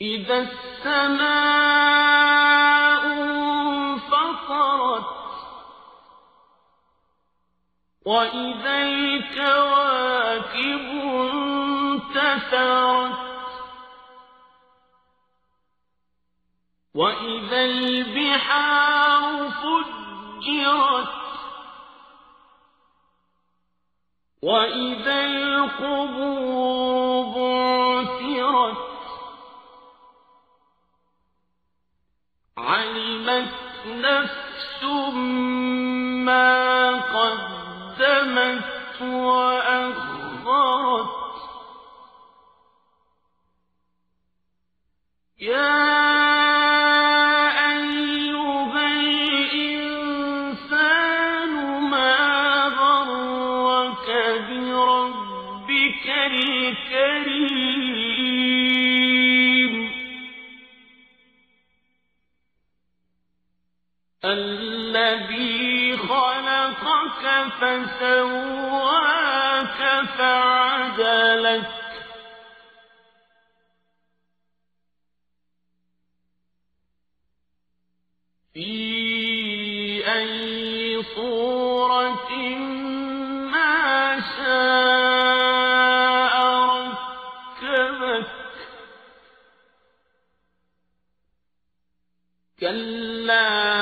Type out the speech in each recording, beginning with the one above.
إذا السماء انفطرت وإذا الكواكب انتثرت وإذا البحار فجرت وإذا القبور بعثرت علمت نفس ما قدمت وأخرت. يا الذي خلقك فسواك فعدلك. في أي صورة ما شاء ركبك. كلا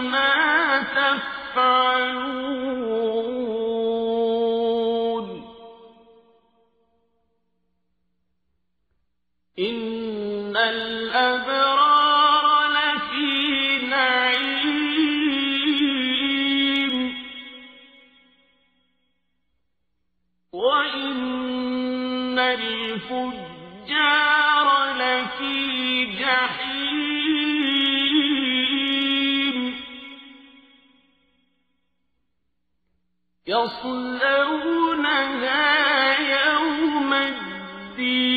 ما إن الأبرار لفي نعيم. وإن الفجار لفي جحيم. يصلونها يوم الدين.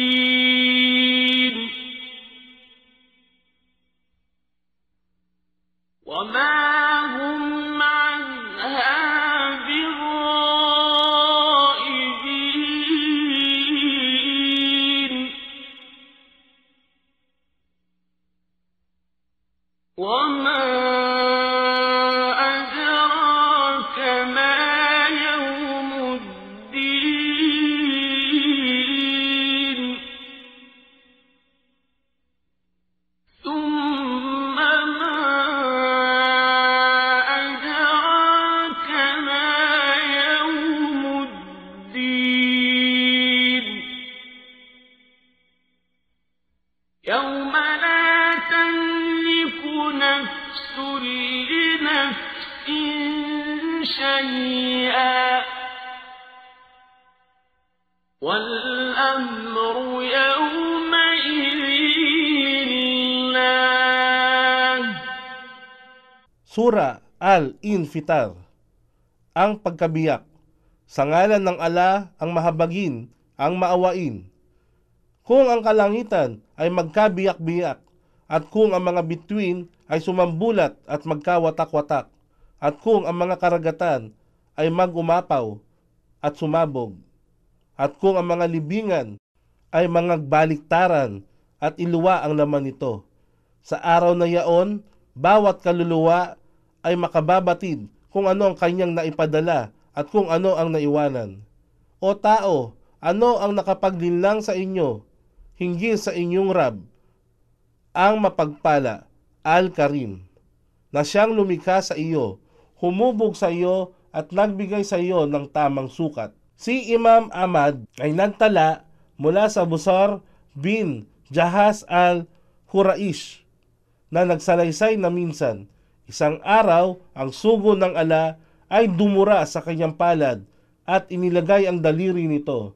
والأمر يومئذ لله Sura Al-Infitar Ang pagkabiyak Sa ngalan ng ala ang mahabagin, ang maawain. Kung ang kalangitan ay magkabiyak-biyak, at kung ang mga bituin ay sumambulat at magkawatak-watak, at kung ang mga karagatan ay magumapaw at sumabog, at kung ang mga libingan ay mga baliktaran at iluwa ang laman nito. Sa araw na yaon, bawat kaluluwa ay makababatid kung ano ang kanyang naipadala at kung ano ang naiwanan. O tao, ano ang nakapaglinlang sa inyo, hinggil sa inyong Rab, ang mapagpala, Al-Karim, na siyang lumikha sa iyo, humubog sa iyo at nagbigay sa iyo ng tamang sukat. Si Imam Ahmad ay nagtala mula sa Busar bin Jahas al-Huraish na nagsalaysay na minsan, isang araw ang sugo ng ala ay dumura sa kanyang palad at inilagay ang daliri nito.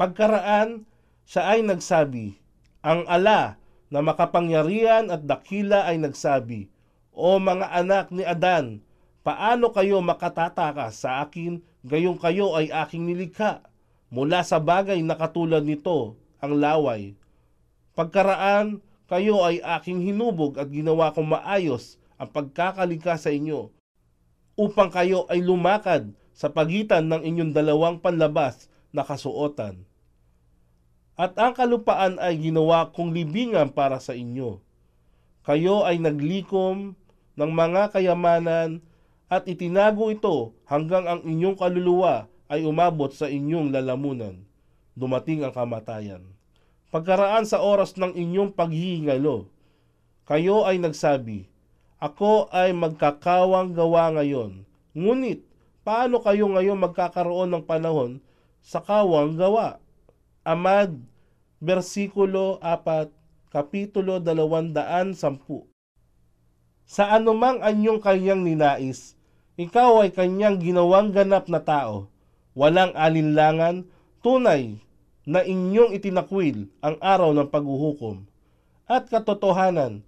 Pagkaraan, siya ay nagsabi, ang ala na makapangyarihan at dakila ay nagsabi, O mga anak ni Adan, paano kayo makatatakas sa akin gayong kayo ay aking nilikha? Mula sa bagay na katulad nito, ang laway. Pagkaraan, kayo ay aking hinubog at ginawa kong maayos ang pagkakalika sa inyo upang kayo ay lumakad sa pagitan ng inyong dalawang panlabas na kasuotan. At ang kalupaan ay ginawa kong libingan para sa inyo. Kayo ay naglikom ng mga kayamanan at itinago ito hanggang ang inyong kaluluwa ay umabot sa inyong lalamunan. Dumating ang kamatayan. Pagkaraan sa oras ng inyong paghihingalo, kayo ay nagsabi, Ako ay magkakawang gawa ngayon. Ngunit, paano kayo ngayon magkakaroon ng panahon sa kawang gawa? Amad, versikulo 4, kapitulo 210. Sa anumang anyong kanyang ninais, ikaw ay kanyang ginawang ganap na tao, walang alinlangan, tunay na inyong itinakwil ang araw ng paghuhukom. At katotohanan,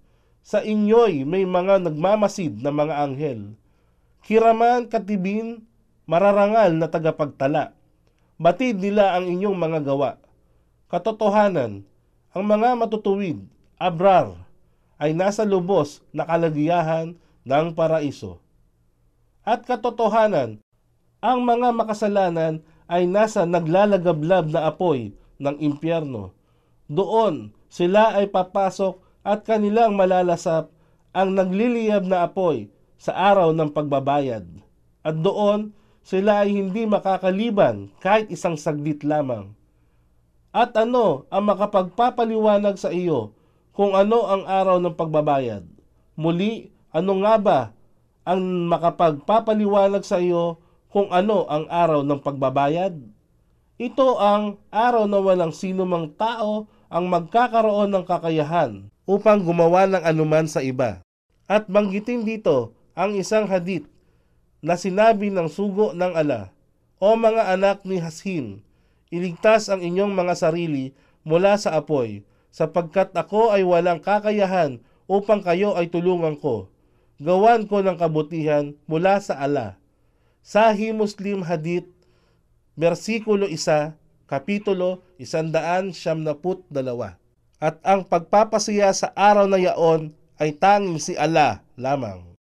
sa inyo'y may mga nagmamasid na mga anghel. Kiraman katibin, mararangal na tagapagtala. Batid nila ang inyong mga gawa. Katotohanan, ang mga matutuwid, abrar, ay nasa lubos na kalagiyahan ng paraiso. At katotohanan, ang mga makasalanan ay nasa naglalagablab na apoy ng impyerno. Doon sila ay papasok at kanilang malalasap ang nagliliyab na apoy sa araw ng pagbabayad. At doon sila ay hindi makakaliban kahit isang saglit lamang. At ano ang makapagpapaliwanag sa iyo kung ano ang araw ng pagbabayad? Muli, ano nga ba ang makapagpapaliwanag sa iyo kung ano ang araw ng pagbabayad? Ito ang araw na walang sino mang tao ang magkakaroon ng kakayahan upang gumawa ng anuman sa iba. At banggitin dito ang isang hadith na sinabi ng sugo ng ala, O mga anak ni Hasin, iligtas ang inyong mga sarili mula sa apoy, sapagkat ako ay walang kakayahan upang kayo ay tulungan ko. Gawan ko ng kabutihan mula sa ala Sahih Muslim Hadith, versikulo 1, kapitulo 172. At ang pagpapasaya sa araw na yaon ay tanging si Allah lamang.